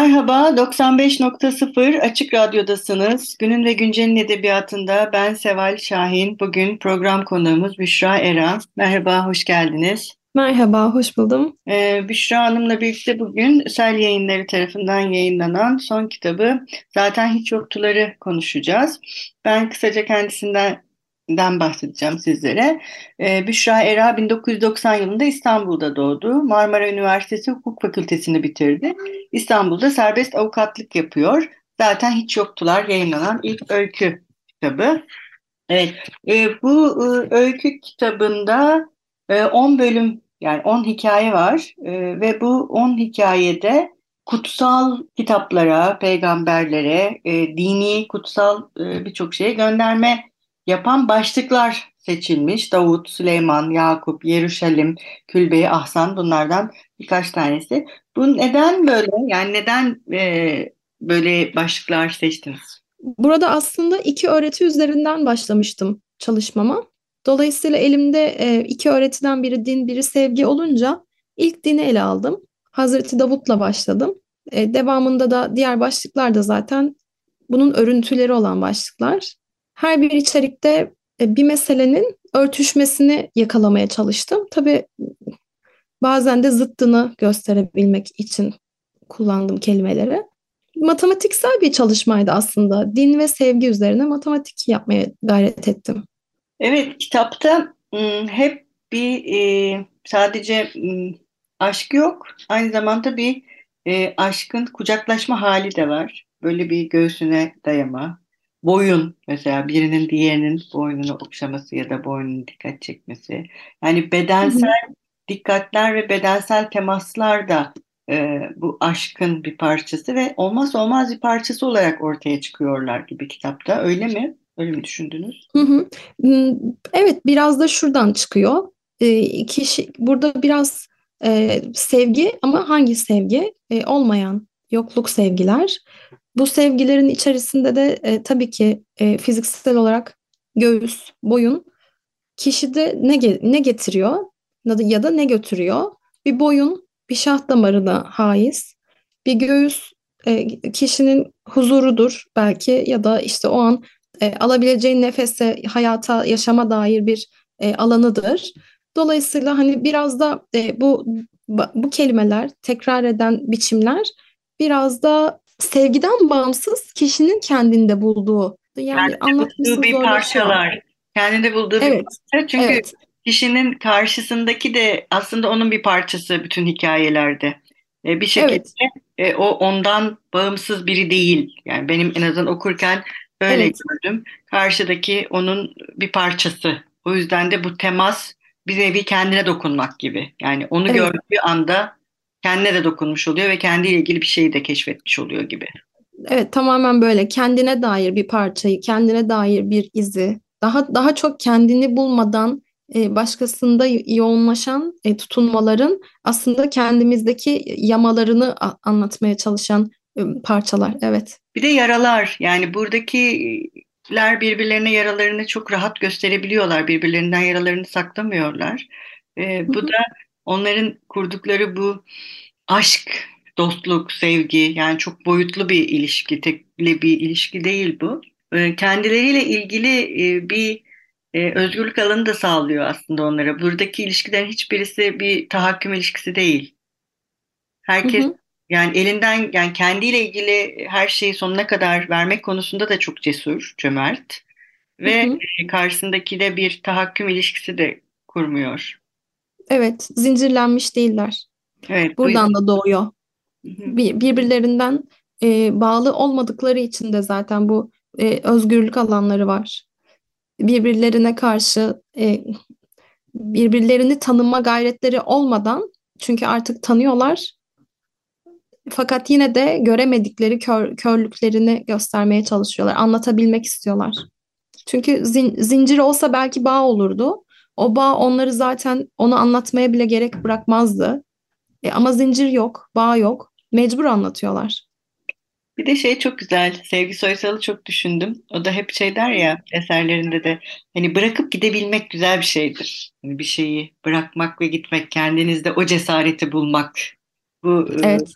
Merhaba, 95.0 Açık Radyo'dasınız. Günün ve Güncel'in edebiyatında ben Seval Şahin. Bugün program konuğumuz Büşra Era. Merhaba, hoş geldiniz. Merhaba, hoş buldum. Ee, Büşra Hanım'la birlikte bugün Sel Yayınları tarafından yayınlanan son kitabı Zaten Hiç Yoktuları konuşacağız. Ben kısaca kendisinden den bahsedeceğim sizlere. Ee, Büşra Era 1990 yılında İstanbul'da doğdu. Marmara Üniversitesi Hukuk Fakültesini bitirdi. İstanbul'da serbest avukatlık yapıyor. Zaten hiç yoktular yayınlanan ilk öykü kitabı. Evet, e, bu e, öykü kitabında e, 10 bölüm yani 10 hikaye var e, ve bu 10 hikayede kutsal kitaplara, peygamberlere, e, dini kutsal e, birçok şeye gönderme yapan başlıklar seçilmiş. Davut, Süleyman, Yakup, Yeruşalim, Külbe-i Ahsan bunlardan birkaç tanesi. Bu neden böyle? Yani neden e, böyle başlıklar seçtiniz? Burada aslında iki öğreti üzerinden başlamıştım çalışmama. Dolayısıyla elimde e, iki öğretiden biri din, biri sevgi olunca ilk dini ele aldım. Hazreti Davut'la başladım. E, devamında da diğer başlıklar da zaten bunun örüntüleri olan başlıklar. Her bir içerikte e, bir meselenin örtüşmesini yakalamaya çalıştım. Tabii bazen de zıttını gösterebilmek için kullandım kelimeleri. Matematiksel bir çalışmaydı aslında. Din ve sevgi üzerine matematik yapmaya gayret ettim. Evet, kitapta hep bir e, sadece aşk yok, aynı zamanda bir e, aşkın kucaklaşma hali de var. Böyle bir göğsüne dayama, boyun mesela birinin diğerinin boynunu okşaması ya da boynunu dikkat çekmesi. Yani bedensel hı hı. dikkatler ve bedensel temaslar da e, bu aşkın bir parçası ve olmaz olmaz bir parçası olarak ortaya çıkıyorlar gibi kitapta. Öyle mi? Öyle mi düşündünüz? Hı hı. Evet biraz da şuradan çıkıyor. E, kişi burada biraz e, sevgi ama hangi sevgi? E, olmayan yokluk sevgiler. Bu sevgilerin içerisinde de e, tabii ki e, fiziksel olarak göğüs, boyun kişide ne ne getiriyor ya da ne götürüyor? Bir boyun bir şah damarına haiz, bir göğüs e, kişinin huzurudur belki ya da işte o an e, alabileceği nefese, hayata, yaşama dair bir e, alanıdır. Dolayısıyla hani biraz da e, bu bu kelimeler, tekrar eden biçimler biraz da sevgiden bağımsız kişinin kendinde bulduğu yani anlatması bir parçalar. Kendinde bulduğu evet. bir parça. Çünkü evet. kişinin karşısındaki de aslında onun bir parçası bütün hikayelerde. E, bir şekilde evet. e, o ondan bağımsız biri değil. Yani benim en azından okurken öyle evet. gördüm. Karşıdaki onun bir parçası. O yüzden de bu temas bir nevi kendine dokunmak gibi. Yani onu evet. gördüğü anda kendine de dokunmuş oluyor ve kendiyle ilgili bir şeyi de keşfetmiş oluyor gibi. Evet tamamen böyle kendine dair bir parçayı, kendine dair bir izi, daha daha çok kendini bulmadan e, başkasında yoğunlaşan e, tutunmaların aslında kendimizdeki yamalarını anlatmaya çalışan e, parçalar. Evet. Bir de yaralar yani buradakiler birbirlerine yaralarını çok rahat gösterebiliyorlar. Birbirlerinden yaralarını saklamıyorlar. bu da onların kurdukları bu aşk, dostluk, sevgi yani çok boyutlu bir ilişki, tekli bir ilişki değil bu. Ee, kendileriyle ilgili e, bir e, özgürlük alanı da sağlıyor aslında onlara. Buradaki ilişkilerin hiçbirisi bir tahakküm ilişkisi değil. Herkes hı hı. yani elinden yani kendiyle ilgili her şeyi sonuna kadar vermek konusunda da çok cesur, cömert ve hı hı. E, karşısındaki de bir tahakküm ilişkisi de kurmuyor. Evet, zincirlenmiş değiller. Evet, Buradan da doğuyor. Bir, birbirlerinden e, bağlı olmadıkları için de zaten bu e, özgürlük alanları var. birbirlerine karşı e, birbirlerini tanıma gayretleri olmadan çünkü artık tanıyorlar fakat yine de göremedikleri kör, körlüklerini göstermeye çalışıyorlar, anlatabilmek istiyorlar. Çünkü zin, zincir olsa belki bağ olurdu. O bağ onları zaten onu anlatmaya bile gerek bırakmazdı. E, ama zincir yok, bağ yok. Mecbur anlatıyorlar. Bir de şey çok güzel, Sevgi Soysal'ı çok düşündüm. O da hep şey der ya eserlerinde de hani bırakıp gidebilmek güzel bir şeydir. Yani bir şeyi bırakmak ve gitmek, kendinizde o cesareti bulmak. Bu e, evet.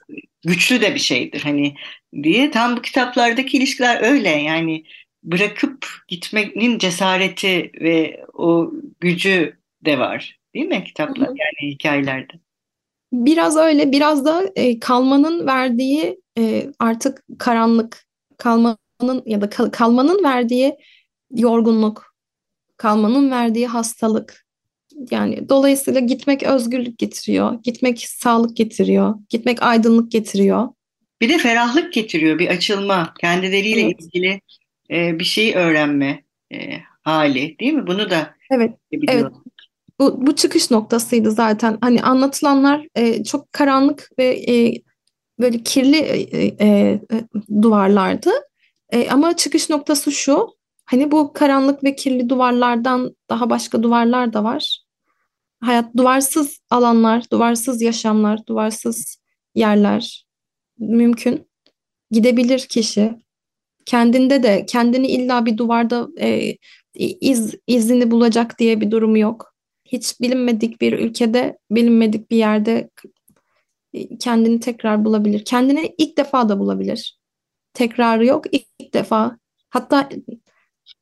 güçlü de bir şeydir hani diye. Tam bu kitaplardaki ilişkiler öyle yani bırakıp gitmenin cesareti ve o gücü de var değil mi kitaplar yani hikayelerde? Biraz öyle, biraz da e, kalmanın verdiği e, artık karanlık, kalmanın ya da kal, kalmanın verdiği yorgunluk, kalmanın verdiği hastalık. Yani dolayısıyla gitmek özgürlük getiriyor, gitmek sağlık getiriyor, gitmek aydınlık getiriyor. Bir de ferahlık getiriyor, bir açılma, kendileriyle evet. ilgili e, bir şey öğrenme e, hali, değil mi? Bunu da evet, evet. Bu, bu çıkış noktasıydı zaten. Hani anlatılanlar e, çok karanlık ve e, böyle kirli e, e, e, duvarlardı. E, ama çıkış noktası şu. Hani bu karanlık ve kirli duvarlardan daha başka duvarlar da var. Hayat duvarsız alanlar, duvarsız yaşamlar, duvarsız yerler mümkün. Gidebilir kişi. Kendinde de kendini illa bir duvarda e, iz izini bulacak diye bir durumu yok. Hiç bilinmedik bir ülkede, bilinmedik bir yerde kendini tekrar bulabilir. Kendini ilk defa da bulabilir. Tekrarı yok, ilk defa. Hatta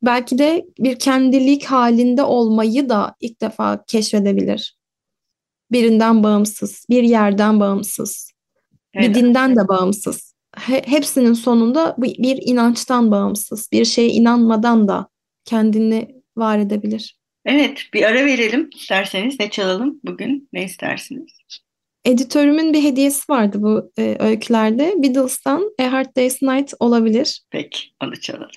belki de bir kendilik halinde olmayı da ilk defa keşfedebilir. Birinden bağımsız, bir yerden bağımsız, evet. bir dinden de bağımsız. Hepsinin sonunda bir inançtan bağımsız, bir şeye inanmadan da kendini var edebilir. Evet, bir ara verelim isterseniz. Ne çalalım bugün? Ne istersiniz? Editörümün bir hediyesi vardı bu e, öykülerde. Beatles'tan A Hard Day's Night olabilir. Peki, onu çalalım.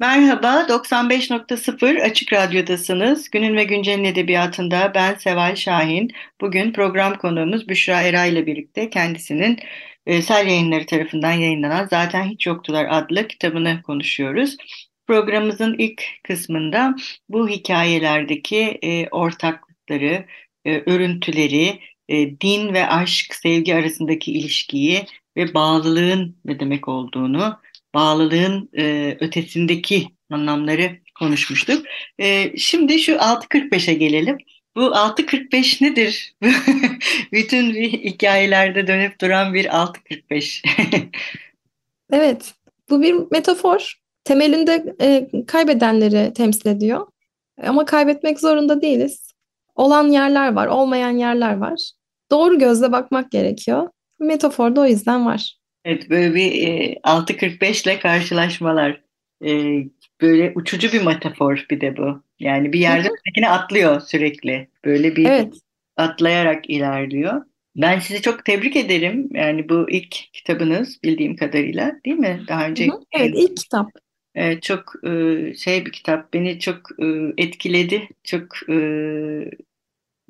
Merhaba, 95.0 Açık Radyo'dasınız. Günün ve Güncel'in edebiyatında ben Seval Şahin. Bugün program konuğumuz Büşra Eray ile birlikte kendisinin e, Sel Yayınları tarafından yayınlanan Zaten Hiç Yoktular adlı kitabını konuşuyoruz. Programımızın ilk kısmında bu hikayelerdeki e, ortaklıkları, e, örüntüleri, e, din ve aşk, sevgi arasındaki ilişkiyi ve bağlılığın ne demek olduğunu, bağlılığın e, ötesindeki anlamları konuşmuştuk. E, şimdi şu 6.45'e gelelim. Bu 6.45 nedir? Bütün hikayelerde dönüp duran bir 6.45. evet, bu bir metafor. Temelinde e, kaybedenleri temsil ediyor. Ama kaybetmek zorunda değiliz. Olan yerler var, olmayan yerler var doğru gözle bakmak gerekiyor. Metafor da o yüzden var. Evet böyle bir e, 6.45 ile karşılaşmalar. E, böyle uçucu bir metafor bir de bu. Yani bir yerde ötekine atlıyor sürekli. Böyle bir evet. Atlayarak ilerliyor. Ben sizi çok tebrik ederim. Yani bu ilk kitabınız bildiğim kadarıyla değil mi? Daha önce. Hı hı. Evet ilk kitap. Çok e, şey bir kitap. Beni çok e, etkiledi. Çok e,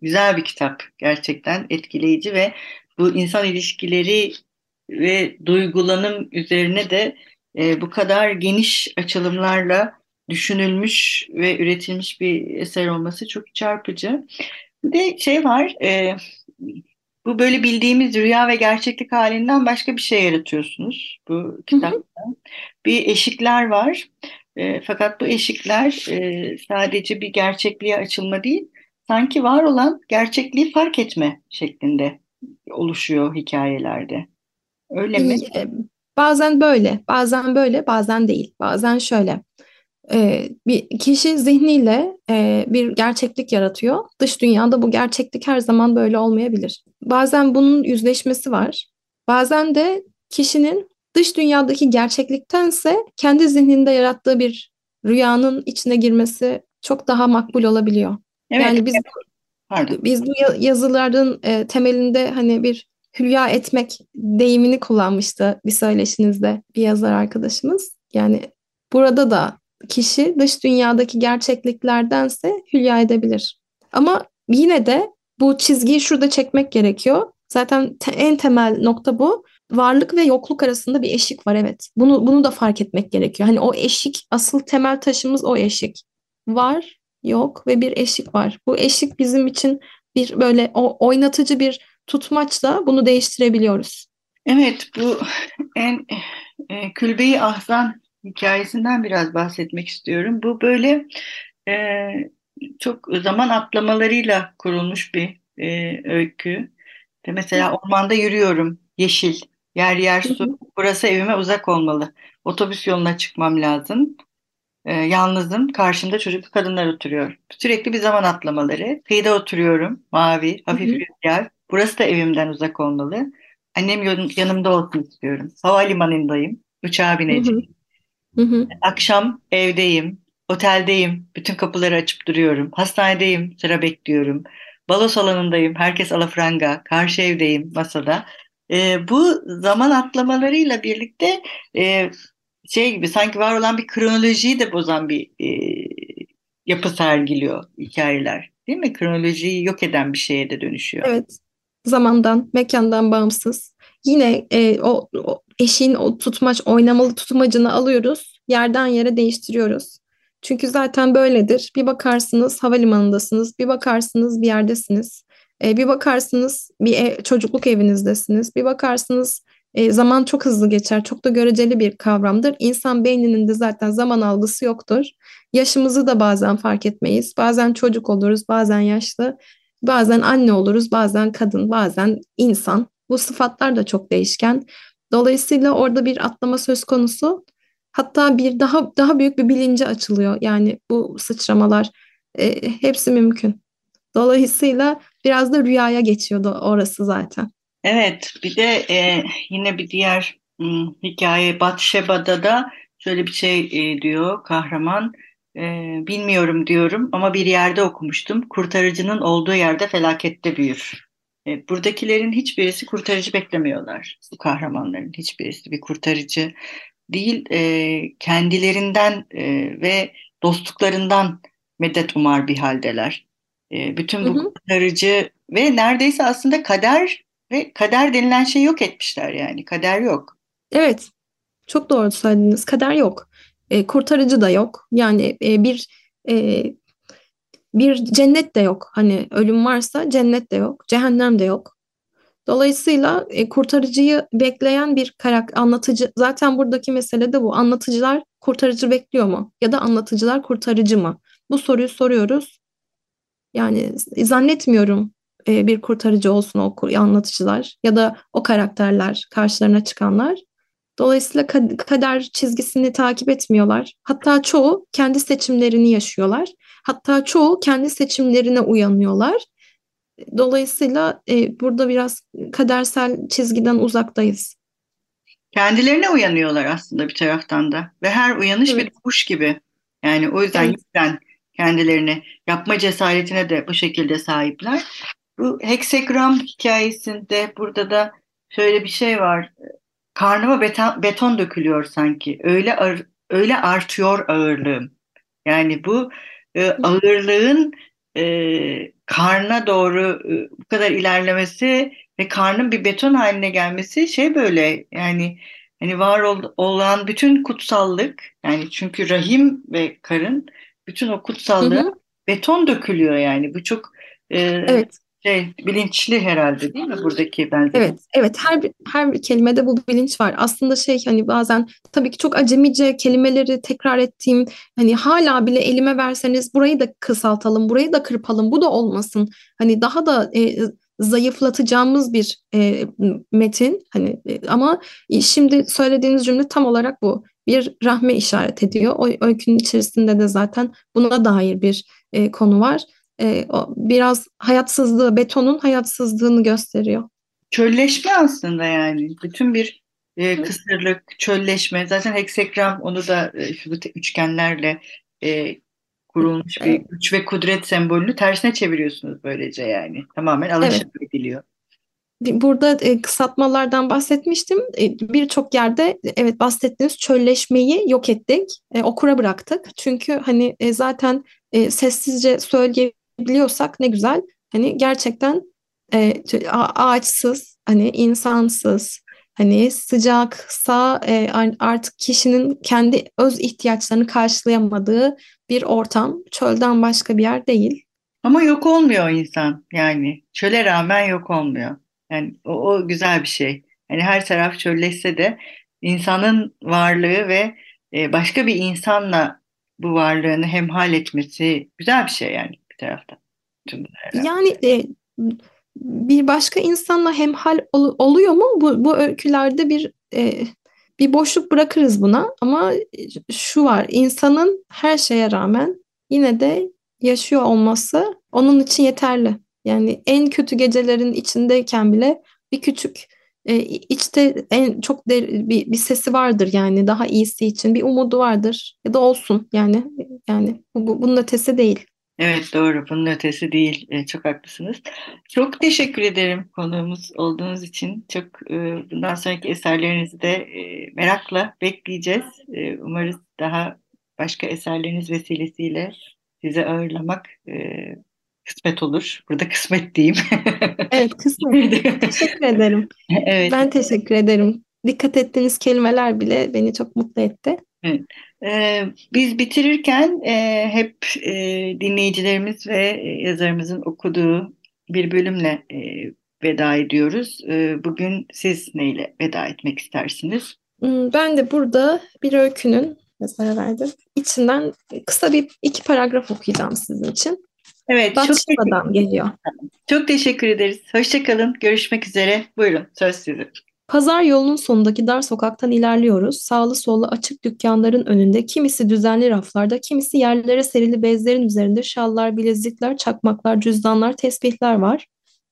güzel bir kitap gerçekten etkileyici ve bu insan ilişkileri ve duygulanım üzerine de e, bu kadar geniş açılımlarla düşünülmüş ve üretilmiş bir eser olması çok çarpıcı. Bir de şey var, e, bu böyle bildiğimiz rüya ve gerçeklik halinden başka bir şey yaratıyorsunuz bu kitapta. Bir eşikler var. E, fakat bu eşikler e, sadece bir gerçekliğe açılma değil, sanki var olan gerçekliği fark etme şeklinde oluşuyor hikayelerde. Öyle mi? E, bazen böyle, bazen böyle, bazen değil. Bazen şöyle. Ee, bir kişi zihniyle e, bir gerçeklik yaratıyor. Dış dünyada bu gerçeklik her zaman böyle olmayabilir. Bazen bunun yüzleşmesi var. Bazen de kişinin dış dünyadaki gerçekliktense kendi zihninde yarattığı bir rüyanın içine girmesi çok daha makbul olabiliyor. Evet. Yani biz Pardon. biz bu yazıların e, temelinde hani bir hülya etmek deyimini kullanmıştı bir söyleşinizde bir yazar arkadaşımız. Yani burada da kişi dış dünyadaki gerçekliklerdense hülya edebilir. Ama yine de bu çizgiyi şurada çekmek gerekiyor. Zaten te- en temel nokta bu. Varlık ve yokluk arasında bir eşik var evet. Bunu bunu da fark etmek gerekiyor. Hani o eşik asıl temel taşımız o eşik. Var, yok ve bir eşik var. Bu eşik bizim için bir böyle o oynatıcı bir tutmaçla bunu değiştirebiliyoruz. Evet, bu en e, Külbe-i Ahzan hikayesinden biraz bahsetmek istiyorum. Bu böyle e, çok zaman atlamalarıyla kurulmuş bir e, öykü. De mesela ormanda yürüyorum, yeşil, yer yer su. Burası evime uzak olmalı. Otobüs yoluna çıkmam lazım. E, yalnızım, karşımda çocuklu kadınlar oturuyor. Sürekli bir zaman atlamaları. Kıyıda oturuyorum, mavi, hafif rüzgar. Burası da evimden uzak olmalı. Annem yan- yanımda olsun istiyorum. Havalimanındayım, uçağa Hı hı. Hı hı. Akşam evdeyim, oteldeyim, bütün kapıları açıp duruyorum. Hastanedeyim, sıra bekliyorum. Balo salonundayım, herkes alafranga. Karşı evdeyim, masada. Ee, bu zaman atlamalarıyla birlikte e, şey gibi sanki var olan bir kronolojiyi de bozan bir e, yapı sergiliyor hikayeler. Değil mi? Kronolojiyi yok eden bir şeye de dönüşüyor. Evet. Zamandan, mekandan bağımsız. Yine e, o, o eşiğin o tutmaç, oynamalı tutmacını alıyoruz. Yerden yere değiştiriyoruz. Çünkü zaten böyledir. Bir bakarsınız havalimanındasınız, bir bakarsınız bir yerdesiniz. E, bir bakarsınız bir ev- çocukluk evinizdesiniz. Bir bakarsınız e, zaman çok hızlı geçer. Çok da göreceli bir kavramdır. İnsan beyninin de zaten zaman algısı yoktur. Yaşımızı da bazen fark etmeyiz. Bazen çocuk oluruz, bazen yaşlı. Bazen anne oluruz, bazen kadın, bazen insan. Bu sıfatlar da çok değişken. Dolayısıyla orada bir atlama söz konusu. Hatta bir daha daha büyük bir bilince açılıyor. Yani bu sıçramalar e, hepsi mümkün. Dolayısıyla biraz da rüyaya geçiyordu orası zaten. Evet, bir de e, yine bir diğer hmm, hikaye Batşeba'da da şöyle bir şey e, diyor kahraman. E, bilmiyorum diyorum ama bir yerde okumuştum. Kurtarıcının olduğu yerde felakette büyür. E, buradakilerin hiçbirisi kurtarıcı beklemiyorlar. Bu kahramanların hiçbirisi bir kurtarıcı değil. E, kendilerinden e, ve dostluklarından medet umar bir haldeler. E, bütün Hı bu hı. kurtarıcı ve neredeyse aslında kader ve kader denilen şeyi yok etmişler yani. Kader yok. Evet, çok doğru söylediniz. Kader yok. E, kurtarıcı da yok. Yani e, bir e, bir cennet de yok. Hani ölüm varsa cennet de yok, cehennem de yok. Dolayısıyla e, kurtarıcıyı bekleyen bir karak anlatıcı zaten buradaki mesele de bu. Anlatıcılar kurtarıcı bekliyor mu? Ya da anlatıcılar kurtarıcı mı? Bu soruyu soruyoruz. Yani zannetmiyorum e, bir kurtarıcı olsun o anlatıcılar ya da o karakterler karşılarına çıkanlar. Dolayısıyla kad- kader çizgisini takip etmiyorlar. Hatta çoğu kendi seçimlerini yaşıyorlar. Hatta çoğu kendi seçimlerine uyanıyorlar. Dolayısıyla e, burada biraz kadersel çizgiden uzaktayız. Kendilerine uyanıyorlar aslında bir taraftan da. Ve her uyanış bir Evet, kuş gibi. Yani o yüzden evet. yüzden kendilerini yapma cesaretine de bu şekilde sahipler. Bu heksagram hikayesinde burada da şöyle bir şey var. Karnıma beton, beton dökülüyor sanki. Öyle ağır- öyle artıyor ağırlığım. Yani bu e, ağırlığın e, karna doğru e, bu kadar ilerlemesi ve karnın bir beton haline gelmesi şey böyle yani hani var ol- olan bütün kutsallık yani çünkü rahim ve karın bütün o Hı kutsallığa hı. beton dökülüyor yani bu çok e, Evet. Şey bilinçli herhalde değil mi buradaki benzetme? Evet, evet her her bir kelimede bu bilinç var. Aslında şey hani bazen tabii ki çok acemice kelimeleri tekrar ettiğim hani hala bile elime verseniz burayı da kısaltalım, burayı da kırpalım, bu da olmasın. Hani daha da e, zayıflatacağımız bir e, metin hani e, ama şimdi söylediğiniz cümle tam olarak bu. Bir rahme işaret ediyor. O öykünün içerisinde de zaten buna dair bir e, konu var. E, o biraz hayatsızlığı, betonun hayatsızlığını gösteriyor. Çölleşme aslında yani. Bütün bir e, kısırlık, çölleşme. Zaten heksagram onu da e, şu üçgenlerle e, kurulmuş bir Evet, güç ve kudret sembolünü tersine çeviriyorsunuz böylece yani. Tamamen evet, alışık ediliyor. burada e, kısaltmalardan bahsetmiştim. E, Birçok yerde evet bahsettiğiniz çölleşmeyi yok ettik, e, okura bıraktık. Çünkü hani e, zaten e, sessizce söyleyebiliyorsak ne güzel. Hani gerçekten e, ağaçsız, hani insansız, hani sıcaksa e, artık kişinin kendi öz ihtiyaçlarını karşılayamadığı bir ortam. Çölden başka bir yer değil. Ama yok olmuyor insan yani. Çöle rağmen yok olmuyor. Yani o, o güzel bir şey. Yani her taraf çölleşse de insanın varlığı ve e, başka bir insanla bu varlığını hemhal etmesi güzel bir şey yani taraftan. Yani e, bir başka insanla hemhal ol, oluyor mu? Bu, bu öykülerde bir e, bir boşluk bırakırız buna ama şu var insanın her şeye rağmen yine de yaşıyor olması onun için yeterli. Yani en kötü gecelerin içindeyken bile bir küçük e, içte en çok de, bir, bir sesi vardır yani daha iyisi için bir umudu vardır ya da olsun yani yani bu, bu bunun ötesi değil. Evet doğru bunun ötesi değil e, çok haklısınız. Çok teşekkür ederim konuğumuz olduğunuz için. Çok e, bundan sonraki eserlerinizi de e, merakla bekleyeceğiz. E, umarız daha başka eserleriniz vesilesiyle sizi ağırlamak e, kısmet olur. Burada kısmet diyeyim. evet kısmet. teşekkür ederim. Evet. Ben teşekkür ederim. Dikkat ettiğiniz kelimeler bile beni çok mutlu etti. Evet. Ee, biz bitirirken e, hep e, dinleyicilerimiz ve yazarımızın okuduğu bir bölümle e, veda ediyoruz. E, bugün siz neyle veda etmek istersiniz? Hmm, ben de burada bir öykünün mesela verdim. İçinden kısa bir iki paragraf okuyacağım sizin için. Evet, Batşiva'dan çok geliyor. Çok teşekkür ederiz. Hoşçakalın. Görüşmek üzere. Buyurun, söz sizin. Pazar yolunun sonundaki dar sokaktan ilerliyoruz. Sağlı sollu açık dükkanların önünde kimisi düzenli raflarda, kimisi yerlere serili bezlerin üzerinde şallar, bilezikler, çakmaklar, cüzdanlar, tesbihler var.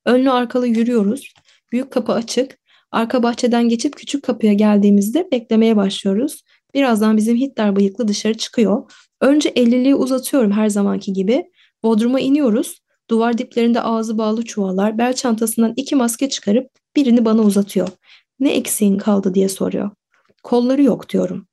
Önlü arkalı yürüyoruz. Büyük kapı açık. Arka bahçeden geçip küçük kapıya geldiğimizde beklemeye başlıyoruz. Birazdan bizim Hitler bıyıklı dışarı çıkıyor. Önce elliliği uzatıyorum her zamanki gibi. Bodruma iniyoruz. Duvar diplerinde ağzı bağlı çuvallar, bel çantasından iki maske çıkarıp birini bana uzatıyor. Ne eksiğin kaldı diye soruyor. Kolları yok diyorum.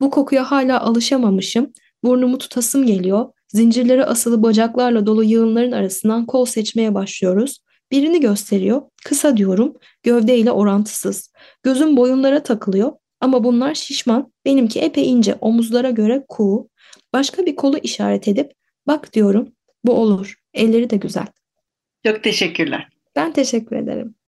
Bu kokuya hala alışamamışım. Burnumu tutasım geliyor. Zincirlere asılı bacaklarla dolu yığınların arasından kol seçmeye başlıyoruz. Birini gösteriyor. Kısa diyorum. Gövdeyle orantısız. Gözüm boyunlara takılıyor. Ama bunlar şişman. Benimki epey ince. Omuzlara göre kuğu. Başka bir kolu işaret edip bak diyorum. Bu olur. Elleri de güzel. Çok teşekkürler. Ben teşekkür ederim.